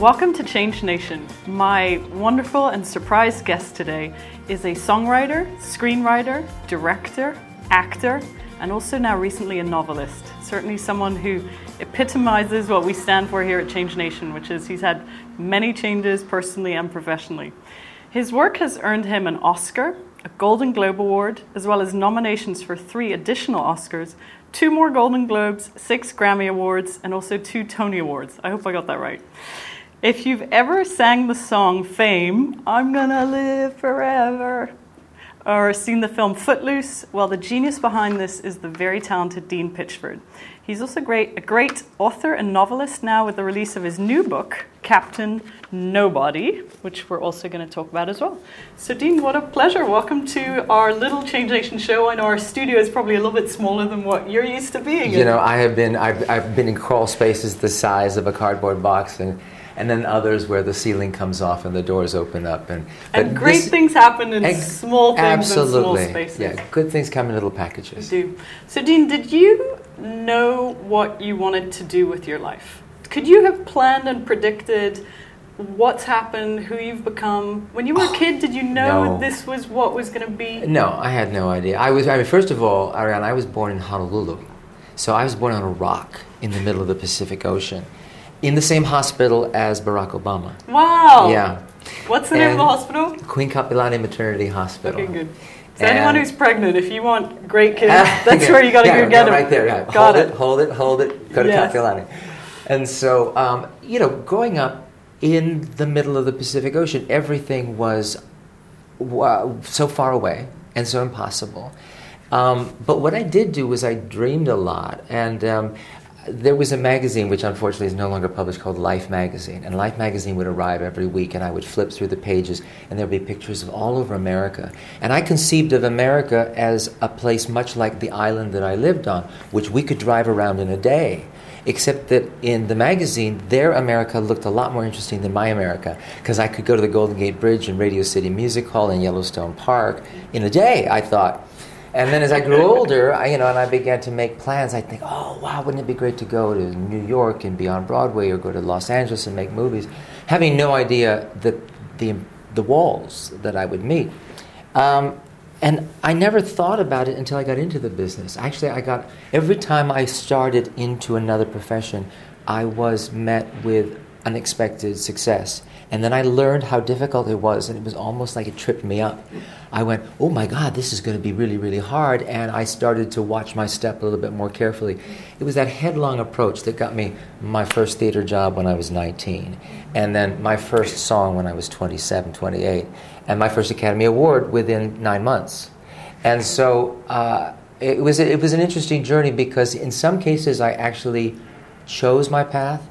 Welcome to Change Nation. My wonderful and surprise guest today is a songwriter, screenwriter, director, actor, and also now recently a novelist. Certainly someone who epitomizes what we stand for here at Change Nation, which is he's had many changes personally and professionally. His work has earned him an Oscar, a Golden Globe Award, as well as nominations for three additional Oscars, two more Golden Globes, six Grammy Awards, and also two Tony Awards. I hope I got that right. If you've ever sang the song Fame, I'm gonna live forever, or seen the film Footloose, well, the genius behind this is the very talented Dean Pitchford. He's also great, a great author and novelist now with the release of his new book, Captain Nobody, which we're also going to talk about as well. So, Dean, what a pleasure. Welcome to our little Change Nation show. I know our studio is probably a little bit smaller than what you're used to being. You know, I have been I've, I've been in crawl spaces the size of a cardboard box and and then others where the ceiling comes off and the doors open up and and great this, things happen in small things absolutely. in small spaces. Yeah, good things come in little packages. They do. So Dean, did you know what you wanted to do with your life? Could you have planned and predicted what's happened, who you've become? When you were a oh, kid, did you know no. this was what was going to be? No, I had no idea. I was. I mean, first of all, Ariane, I was born in Honolulu, so I was born on a rock in the middle of the Pacific Ocean, in the same hospital as Barack Obama. Wow. Yeah. What's the and name of the hospital? Queen Kapiolani Maternity Hospital. Okay, good. So anyone who's pregnant, if you want great kids, that's where you got to yeah, go get them. Right there, yeah. Got hold it. it. hold it, hold it. Go to yes. And so, um, you know, growing up in the middle of the Pacific Ocean, everything was so far away and so impossible. Um, but what I did do was I dreamed a lot, and um, there was a magazine which unfortunately is no longer published called Life Magazine. And Life Magazine would arrive every week, and I would flip through the pages, and there would be pictures of all over America. And I conceived of America as a place much like the island that I lived on, which we could drive around in a day. Except that in the magazine, their America looked a lot more interesting than my America, because I could go to the Golden Gate Bridge and Radio City Music Hall and Yellowstone Park in a day, I thought. And then as I grew older, I, you know, and I began to make plans, I think, oh, wow, wouldn't it be great to go to New York and be on Broadway or go to Los Angeles and make movies, having no idea that the, the walls that I would meet. Um, and I never thought about it until I got into the business. Actually, I got, every time I started into another profession, I was met with unexpected success. And then I learned how difficult it was, and it was almost like it tripped me up. I went, oh my God, this is going to be really, really hard. And I started to watch my step a little bit more carefully. It was that headlong approach that got me my first theater job when I was 19, and then my first song when I was 27, 28, and my first Academy Award within nine months. And so uh, it, was, it was an interesting journey because in some cases I actually chose my path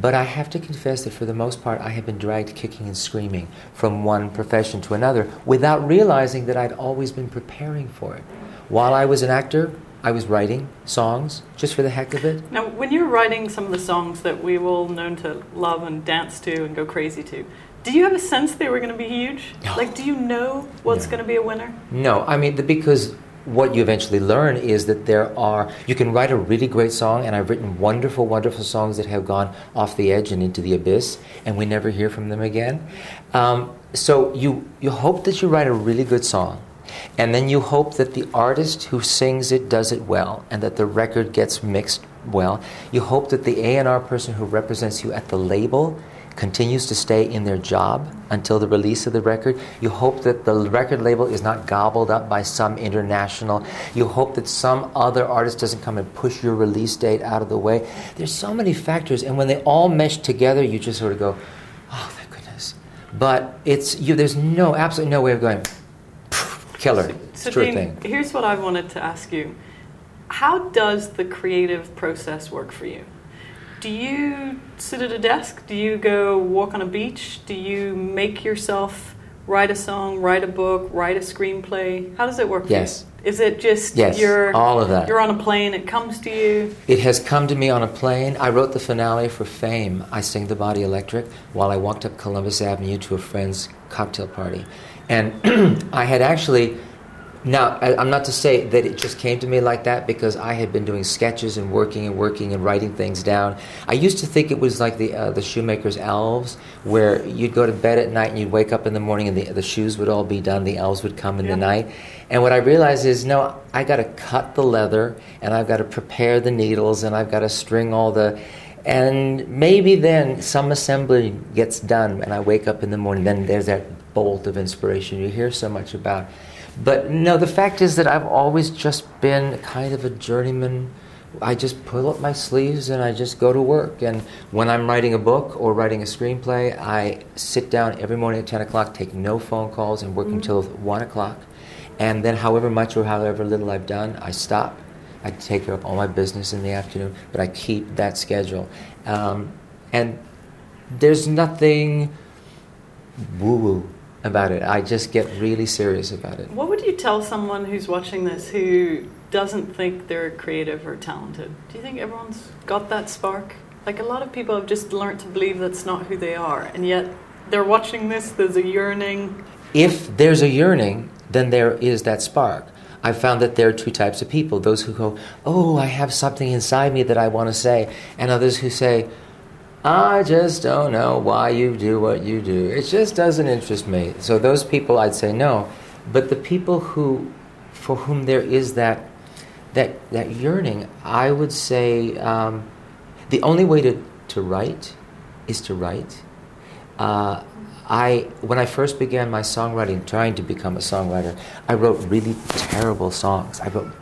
but I have to confess that for the most part, I have been dragged kicking and screaming from one profession to another without realizing that I'd always been preparing for it. While I was an actor, I was writing songs just for the heck of it. Now, when you're writing some of the songs that we were all known to love and dance to and go crazy to, do you have a sense they were going to be huge? No. Like, do you know what's no. going to be a winner? No, I mean, because what you eventually learn is that there are you can write a really great song and i've written wonderful wonderful songs that have gone off the edge and into the abyss and we never hear from them again. Um, so you you hope that you write a really good song and then you hope that the artist who sings it does it well and that the record gets mixed well. You hope that the a&r person who represents you at the label continues to stay in their job until the release of the record. You hope that the record label is not gobbled up by some international. You hope that some other artist doesn't come and push your release date out of the way. There's so many factors, and when they all mesh together, you just sort of go, "Oh, thank goodness!" But it's you. There's no absolutely no way of going killer. So, so Dean, thing. here's what I wanted to ask you: How does the creative process work for you? Do you sit at a desk? Do you go walk on a beach? Do you make yourself write a song, write a book, write a screenplay? How does it work? Yes. Is it just yes, you're all of that? You're on a plane. It comes to you. It has come to me on a plane. I wrote the finale for Fame. I sing the Body Electric while I walked up Columbus Avenue to a friend's cocktail party, and I had actually Now, I'm not to say that it just came to me like that because I had been doing sketches and working and working and writing things down. I used to think it was like the uh, the shoemaker's elves, where you'd go to bed at night and you'd wake up in the morning and the, the shoes would all be done, the elves would come in yeah. the night. And what I realized is, no, I got to cut the leather and I've got to prepare the needles and I've got to string all the. And maybe then some assembly gets done and I wake up in the morning, then there's that bolt of inspiration you hear so much about. But no, the fact is that I've always just been kind of a journeyman. I just pull up my sleeves and I just go to work. And when I'm writing a book or writing a screenplay, I sit down every morning at 10 o'clock, take no phone calls, and work mm-hmm. until 1 o'clock. And then, however much or however little I've done, I stop. I take care of all my business in the afternoon, but I keep that schedule. Um, and there's nothing woo woo about it. I just get really serious about it. What would you tell someone who's watching this who doesn't think they're creative or talented? Do you think everyone's got that spark? Like a lot of people have just learned to believe that's not who they are, and yet they're watching this, there's a yearning. If there's a yearning, then there is that spark. I've found that there are two types of people those who go, Oh, I have something inside me that I want to say, and others who say, I just don't know why you do what you do. It just doesn't interest me. So those people, I'd say no. But the people who, for whom there is that, that, that yearning, I would say um, the only way to, to write is to write. Uh, I, when I first began my songwriting, trying to become a songwriter, I wrote really terrible songs. I wrote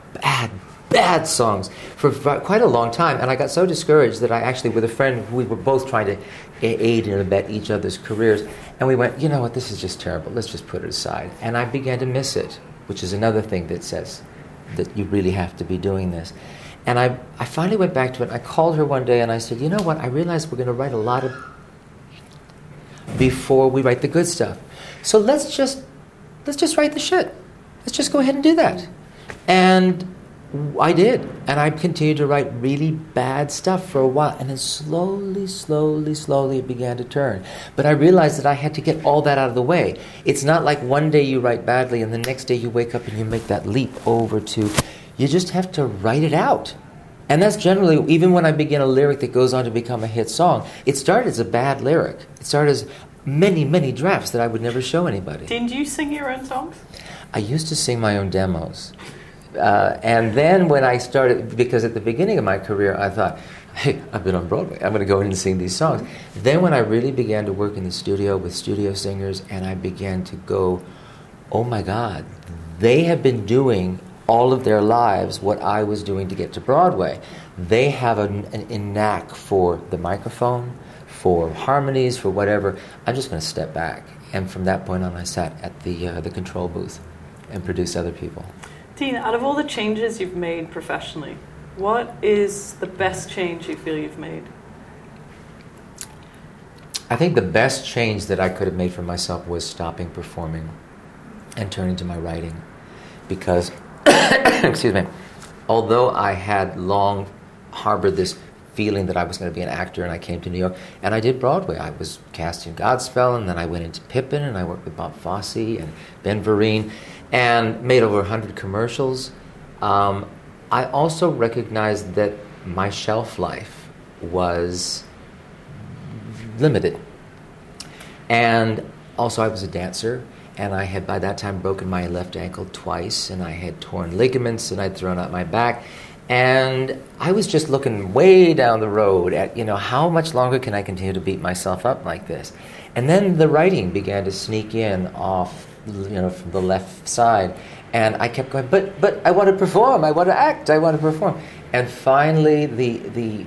bad, songs for quite a long time. And I got so discouraged that I actually, with a friend, we were both trying to aid and abet each other's careers. And we went, you know what, this is just terrible. Let's just put it aside. And I began to miss it, which is another thing that says that you really have to be doing this. And I, I finally went back to it. I called her one day and I said, you know what, I realized we're going to write a lot of before we write the good stuff. So let's just let's just write the shit. Let's just go ahead and do that. And I did. And I continued to write really bad stuff for a while. And then slowly, slowly, slowly it began to turn. But I realized that I had to get all that out of the way. It's not like one day you write badly and the next day you wake up and you make that leap over to, you just have to write it out. And that's generally, even when I begin a lyric that goes on to become a hit song, it started as a bad lyric. It started as many, many drafts that I would never show anybody. Didn't you sing your own songs? I used to sing my own demos. Uh, and then when I started, because at the beginning of my career, I thought, hey, I've been on Broadway. I'm going to go in and sing these songs. Then when I really began to work in the studio with studio singers, and I began to go, oh my God, they have been doing all of their lives what I was doing to get to Broadway. They have an, an, a knack for the microphone, for harmonies, for whatever. I'm just going to step back. And from that point on, I sat at the, uh, the control booth and produced other people. Dean, out of all the changes you've made professionally, what is the best change you feel you've made? I think the best change that I could have made for myself was stopping performing and turning to my writing. Because, excuse me, although I had long harbored this feeling that I was going to be an actor and I came to New York and I did Broadway. I was cast in Godspell and then I went into Pippin and I worked with Bob Fosse and Ben Vereen and made over 100 commercials. Um, I also recognized that my shelf life was limited. And also, I was a dancer, and I had by that time broken my left ankle twice, and I had torn ligaments, and I'd thrown out my back. And I was just looking way down the road at, you know, how much longer can I continue to beat myself up like this? And then the writing began to sneak in off you know, from the left side. And I kept going, but, but I want to perform, I want to act, I want to perform. And finally, the, the,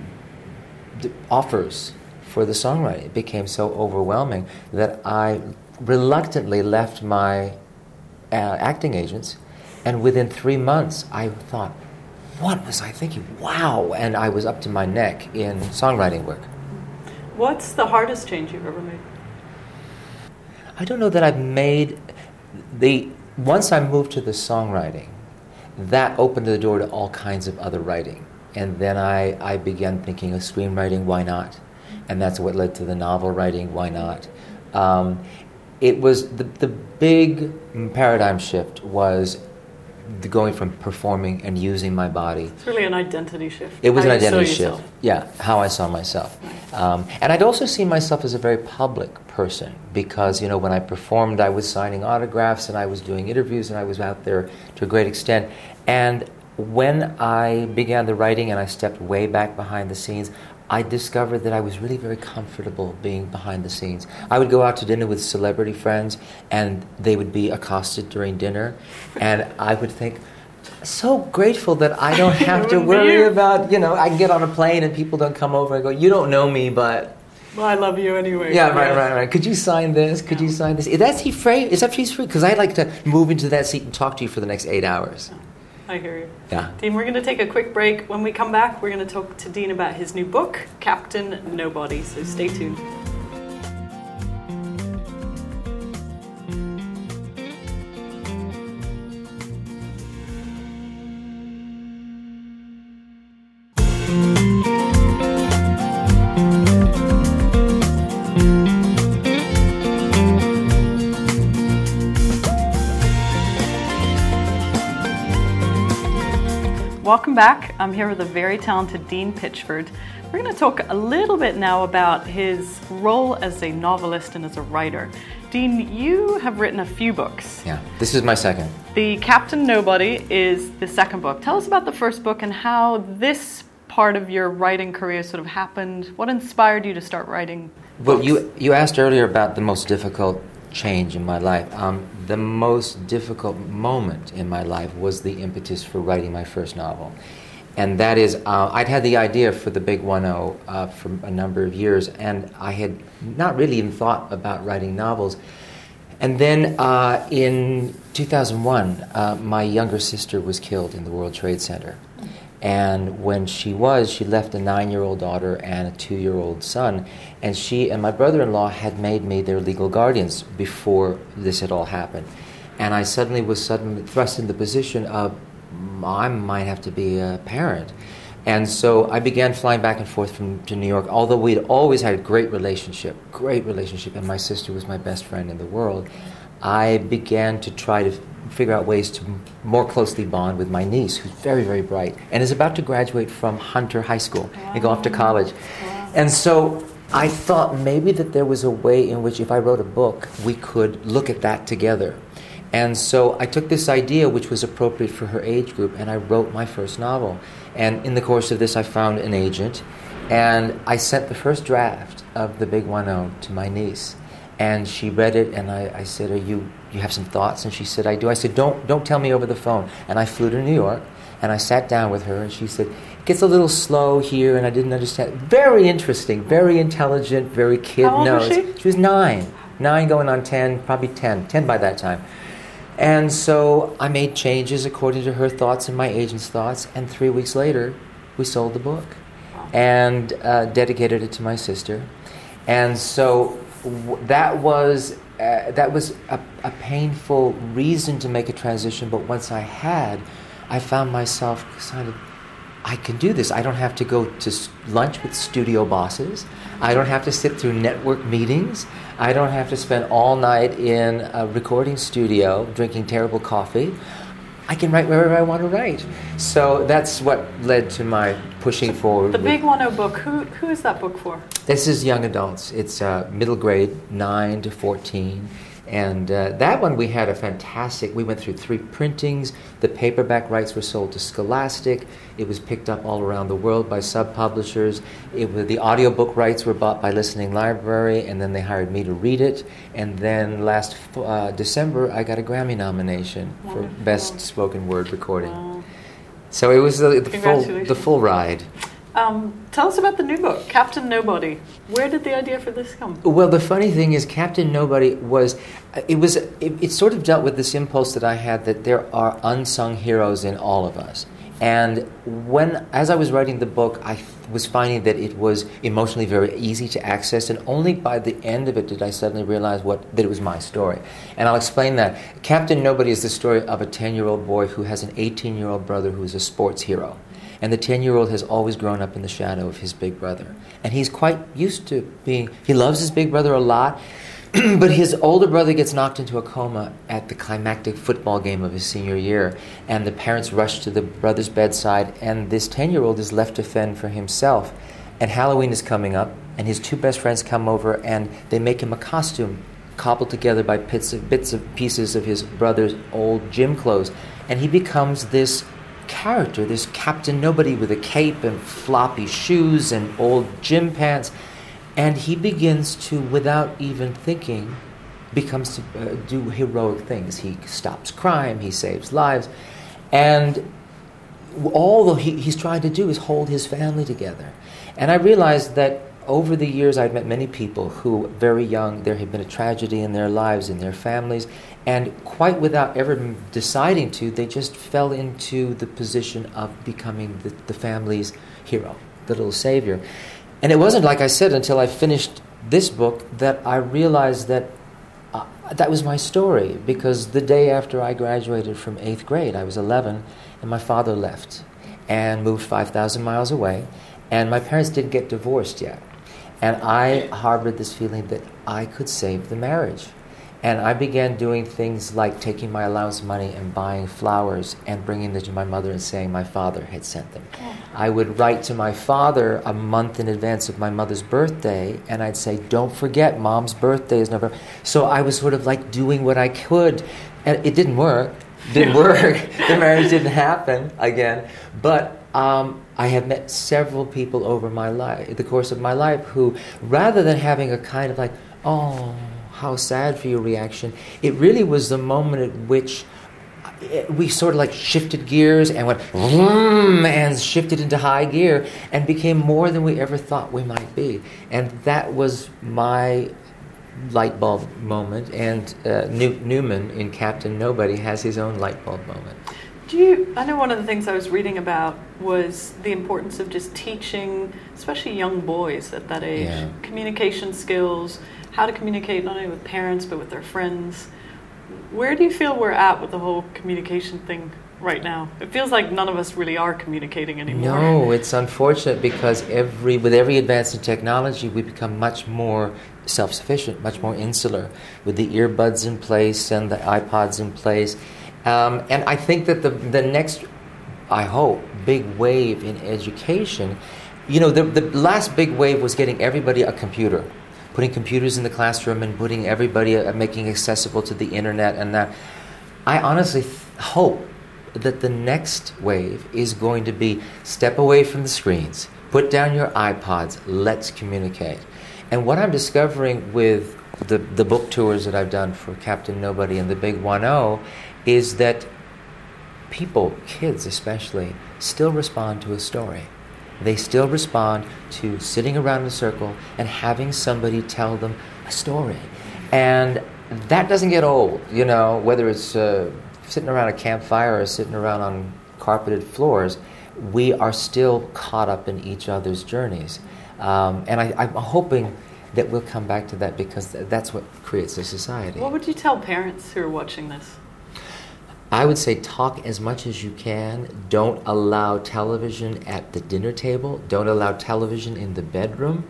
the offers for the songwriting became so overwhelming that I reluctantly left my uh, acting agents. And within three months, I thought, what was I thinking? Wow! And I was up to my neck in songwriting work. What's the hardest change you've ever made? I don't know that I've made the once I moved to the songwriting, that opened the door to all kinds of other writing. And then I, I began thinking of screenwriting, why not? And that's what led to the novel writing, why not? Um, it was the, the big paradigm shift was going from performing and using my body. It's really an identity shift. It was How an identity shift. yourself. Yeah, how I saw myself. Um, and I'd also seen myself as a very public person because, you know, when I performed, I was signing autographs and I was doing interviews and I was out there to a great extent. And when I began the writing and I stepped way back behind the scenes, I discovered that I was really very comfortable being behind the scenes. I would go out to dinner with celebrity friends and they would be accosted during dinner, and I would think, so grateful that I don't have to worry about, you know, I can get on a plane and people don't come over and go, you don't know me, but. Well, I love you anyway. Yeah, right, right, right. Could you sign this? Could you sign this? Is that he free? Is that he's free? Because I'd like to move into that seat and talk to you for the next eight hours. I hear you. Yeah. Dean, we're going to take a quick break. When we come back, we're going to talk to Dean about his new book, Captain Nobody. So stay tuned. Welcome back. I'm here with the very talented Dean Pitchford. We're going to talk a little bit now about his role as a novelist and as a writer. Dean, you have written a few books. Yeah. This is my second. The Captain Nobody is the second book. Tell us about the first book and how this part of your writing career sort of happened. What inspired you to start writing? Well, you you asked earlier about the most difficult change in my life. Um, the most difficult moment in my life was the impetus for writing my first novel, and that is uh, I'd had the idea for the Big One-Oh uh, for a number of years, and I had not really even thought about writing novels. And then uh, in 2001, uh, my younger sister was killed in the World Trade Center. And when she was, she left a nine year old daughter and a two year old son. And she and my brother in law had made me their legal guardians before this had all happened. And I suddenly was suddenly thrust in the position of "Mm, I might have to be a parent. And so I began flying back and forth from to New York, although we'd always had a great relationship, great relationship, and my sister was my best friend in the world. I began to try to figure out ways to more closely bond with my niece, who's very, very bright, and is about to graduate from Hunter High School and go off to college. And so I thought maybe that there was a way in which, if I wrote a book, we could look at that together. And so I took this idea, which was appropriate for her age group, and I wrote my first novel. And in the course of this, I found an agent, and I sent the first draft of The Big One-Oh to my niece. And she read it, and I, I said, "Are you? You have some thoughts?" And she said, "I do." I said, "Don't, don't tell me over the phone." And I flew to New York, and I sat down with her, and she said, "It gets a little slow here, and I didn't understand." Very interesting, very intelligent, very kid How old was she? She was nine, nine going on ten, probably ten, ten by that time. And so I made changes according to her thoughts and my agent's thoughts. And three weeks later, we sold the book and uh, dedicated it to my sister. And so that was uh, that was a, a painful reason to make a transition. But once I had, I found myself kind of I can do this. I don't have to go to lunch with studio bosses. I don't have to sit through network meetings. I don't have to spend all night in a recording studio drinking terrible coffee. I can write wherever I want to write. So that's what led to my pushing forward. The Big One-Oh book. Who who is that book for? this is young adults. It's uh, middle grade, 9 to 14. And uh, that one we had a fantastic, we went through three printings. The paperback rights were sold to Scholastic. It was picked up all around the world by sub publishers. The audiobook rights were bought by Listening Library, and then they hired me to read it. And then last uh, December, I got a Grammy nomination for Best Spoken Word Recording. Wow. So it was the, the, full, the full ride. Um, tell us about the new book, Captain Nobody. Where did the idea for this come? Well, the funny thing is, Captain Nobody was. It was. It, it sort of dealt with this impulse that I had that there are unsung heroes in all of us. And when, as I was writing the book, I was finding that it was emotionally very easy to access, and only by the end of it did I suddenly realize what that it was my story. And I'll explain that. Captain Nobody is the story of a ten-year-old boy who has an eighteen-year-old brother who is a sports hero. And the 10 year old has always grown up in the shadow of his big brother. And he's quite used to being, he loves his big brother a lot, but his older brother gets knocked into a coma at the climactic football game of his senior year, and the parents rush to the brother's bedside, and this 10 year old is left to fend for himself. And Halloween is coming up, and his two best friends come over and they make him a costume cobbled together by bits of, bits of pieces of his brother's old gym clothes. And he becomes this character, this Captain Nobody with a cape and floppy shoes and old gym pants. And he begins to, without even thinking, becomes to uh, do heroic things. He stops crime, he saves lives. And all he, he's trying to do is hold his family together. And I realized that over the years, I've met many people who, very young, there had been a tragedy in their lives, in their families, and quite without ever deciding to, they just fell into the position of becoming the, the family's hero, the little savior. And it wasn't, like I said, until I finished this book that I realized that uh, that was my story, because the day after I graduated from eighth grade, I was 11, and my father left and moved 5,000 miles away. And my parents didn't get divorced yet. And I harbored this feeling that I could save the marriage. And I began doing things like taking my allowance money and buying flowers and bringing them to my mother and saying my father had sent them. I would write to my father a month in advance of my mother's birthday, and I'd say, Don't forget, mom's birthday is November. So I was sort of like doing what I could. And it didn't work. Didn't work. the marriage didn't happen again. But um, I have met several people over my life, the course of my life, who, rather than having a kind of like, oh, how sad for your reaction, it really was the moment at which we sort of like shifted gears and went vroom, and shifted into high gear and became more than we ever thought we might be. And that was my light bulb moment. And uh, New- Newman in Captain Nobody has his own light bulb moment. Do you? I know one of the things I was reading about was the importance of just teaching, especially young boys at that age, yeah. communication skills, how to communicate not only with parents but with their friends. Where do you feel we're at with the whole communication thing right now? It feels like none of us really are communicating anymore. No, it's unfortunate because every with every advance in technology, we become much more self-sufficient, much more insular, with the earbuds in place and the iPods in place um, and I think that the, the next, I hope, big wave in education, you know, the, the last big wave was getting everybody a computer, putting computers in the classroom and putting everybody, uh, making accessible to the internet and that. I honestly th- hope that the next wave is going to be step away from the screens, put down your iPods, let's communicate. And what I'm discovering with the, the book tours that I've done for Captain Nobody and the Big One-Oh is that people, kids especially, still respond to a story. They still respond to sitting around in a circle and having somebody tell them a story. And that doesn't get old, you know, whether it's uh, sitting around a campfire or sitting around on carpeted floors, we are still caught up in each other's journeys. Um, and I, I'm hoping that we'll come back to that because that's what creates a society. What would you tell parents who are watching this? I would say talk as much as you can. Don't allow television at the dinner table. Don't allow television in the bedroom.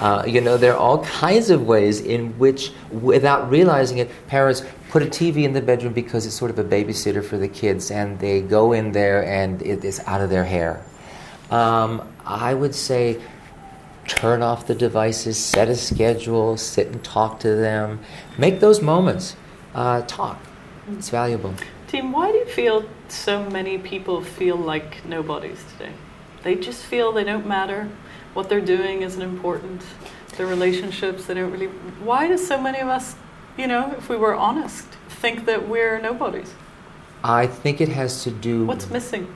Uh, you know, there are all kinds of ways in which, without realizing it, parents put a TV in the bedroom because it's sort of a babysitter for the kids, and they go in there and it is out of their hair. Um, I would say turn off the devices, set a schedule, sit and talk to them. Make those moments. Uh, talk. It's valuable. Team, why do you feel so many people feel like nobodies today? They just feel they don't matter. What they're doing isn't important. Their relationships, they don't really. Why do so many of us, you know, if we were honest, think that we're nobodies? I think it has to do. What's missing?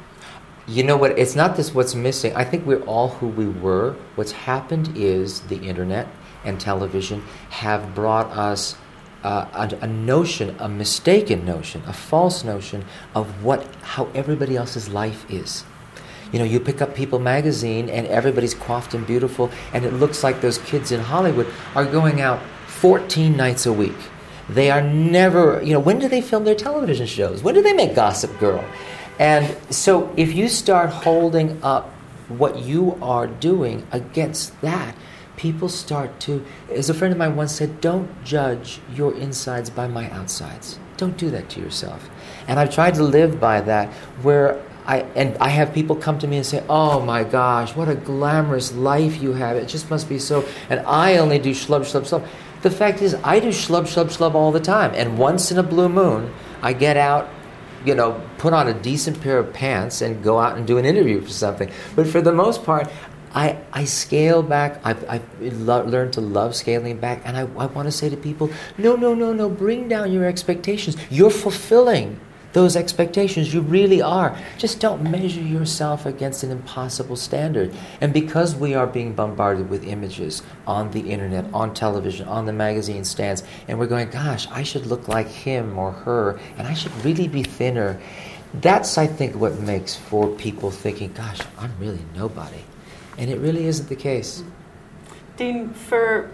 You know what? It's not this what's missing. I think we're all who we were. What's happened is the internet and television have brought us uh, a, a, notion, a mistaken notion, a false notion of what how everybody else's life is. You know, you pick up People magazine and everybody's coiffed and beautiful, and it looks like those kids in Hollywood are going out 14 nights a week. They are never, you know, when do they film their television shows? When do they make Gossip Girl? And so if you start holding up what you are doing against that, people start to, as a friend of mine once said, don't judge your insides by my outsides. Don't do that to yourself. And I've tried to live by that where I, and I have people come to me and say, "Oh my gosh, what a glamorous life you have! It just must be so." And I only do schlub, schlub, schlub. The fact is, I do schlub, schlub, schlub all the time. And once in a blue moon, I get out, you know, put on a decent pair of pants and go out and do an interview for something. But for the most part, I, I scale back. I've, I've learned to love scaling back. And I, I want to say to people no, no, no, no, bring down your expectations. You're fulfilling those expectations. You really are. Just don't measure yourself against an impossible standard. And because we are being bombarded with images on the internet, on television, on the magazine stands, and we're going, gosh, I should look like him or her, and I should really be thinner. That's, I think, what makes for people thinking, gosh, I'm really nobody. And it really isn't the case. Dean, for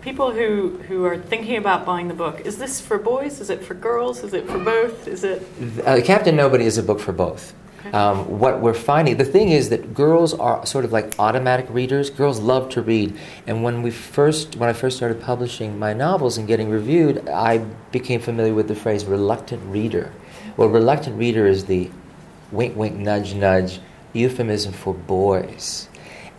people who, who are thinking about buying the book, is this for boys? Is it for girls? Is it for both? Is it? Uh, Captain Nobody is a book for both. Okay. Um, what we're finding, the thing is that girls are sort of like automatic readers. Girls love to read, and when we first, when I first started publishing my novels and getting reviewed, I became familiar with the phrase "reluctant reader." Well, reluctant reader is the wink, wink, nudge, nudge euphemism for boys,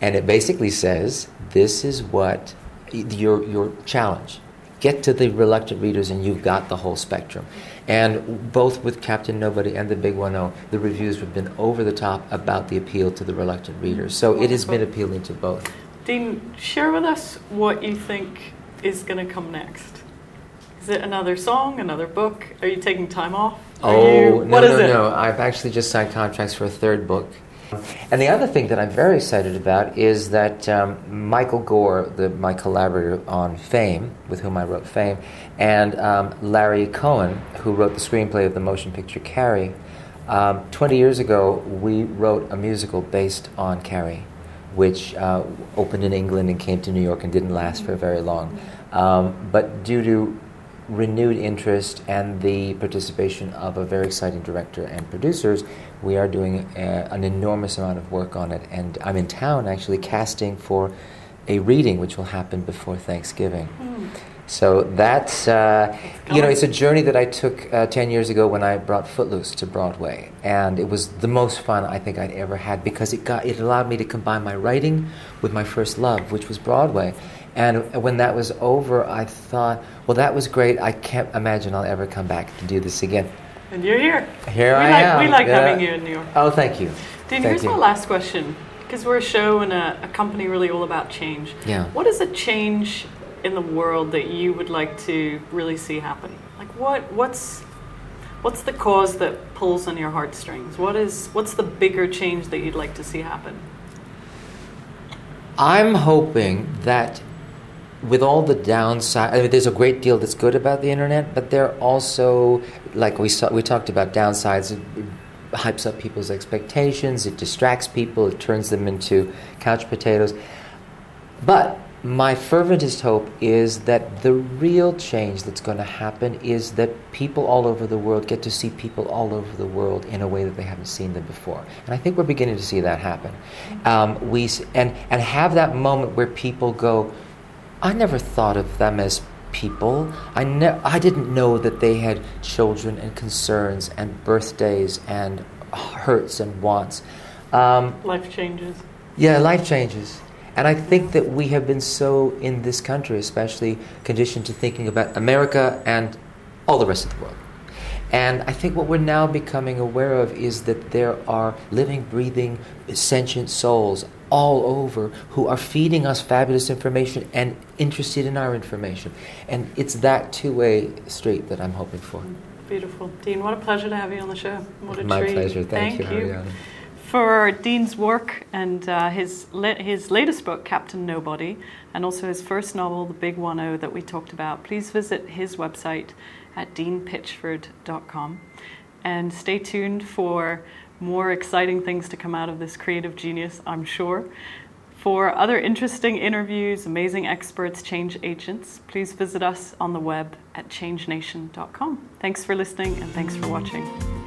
and it basically says this is what your, your challenge. Get to the reluctant readers, and you've got the whole spectrum. And both with Captain Nobody and the Big One-Oh, the reviews have been over the top about the appeal to the reluctant readers. So it has been appealing to both. Dean, share with us what you think is going to come next. Is it another song, another book? Are you taking time off? Are oh, you, no, what is no, it? no. I've actually just signed contracts for a third book. And the other thing that I'm very excited about is that um, Michael Gore, the, my collaborator on Fame, with whom I wrote Fame, and um, Larry Cohen, who wrote the screenplay of the motion picture Carrie, um, 20 years ago we wrote a musical based on Carrie, which uh, opened in England and came to New York and didn't last for very long. Um, but due to renewed interest and the participation of a very exciting director and producers, we are doing a, an enormous amount of work on it. And I'm in town actually casting for a reading which will happen before Thanksgiving. Mm. So that's, uh, you know, it's a journey that I took uh, 10 years ago when I brought Footloose to Broadway. And it was the most fun I think I'd ever had because it, got, it allowed me to combine my writing with my first love, which was Broadway. And when that was over, I thought, well, that was great. I can't imagine I'll ever come back to do this again. And you're here. Here we I like, am. We like Yeah. having you in New York. Oh, thank you. Dean, Thank here's you. my last question. Because we're a show and a, a company really all about change. Yeah. What is a change in the world that you would like to really see happen? Like what what's what's the cause that pulls on your heartstrings? What is what's the bigger change that you'd like to see happen? I'm hoping that with all the downside, I mean, there's a great deal that's good about the internet, but there are also, like we saw, we talked about downsides. It, it hypes up people's expectations. It distracts people. It turns them into couch potatoes. But my ferventest hope is that the real change that's going to happen is that people all over the world get to see people all over the world in a way that they haven't seen them before, and I think we're beginning to see that happen. Um, we and and have that moment where people go, I never thought of them as people. I ne- I didn't know that they had children and concerns and birthdays and hurts and wants. Um, Life changes. yeah, life changes. And I think that we have been so, in this country especially, conditioned to thinking about America and all the rest of the world. And I think what we're now becoming aware of is that there are living, breathing, sentient souls all over who are feeding us fabulous information and interested in our information. And it's that two way street that I'm hoping for. Beautiful. Dean, what a pleasure to have you on the show. What a My treat. pleasure. Thank, you, Ariana. For Dean's work and uh, his, his latest book, Captain Nobody, and also his first novel, The Big One-Oh, that we talked about, please visit his website at deanpitchford.com. And stay tuned for more exciting things to come out of this creative genius, I'm sure. For other interesting interviews, amazing experts, change agents, please visit us on the web at changenation.com. Thanks for listening and thanks for watching.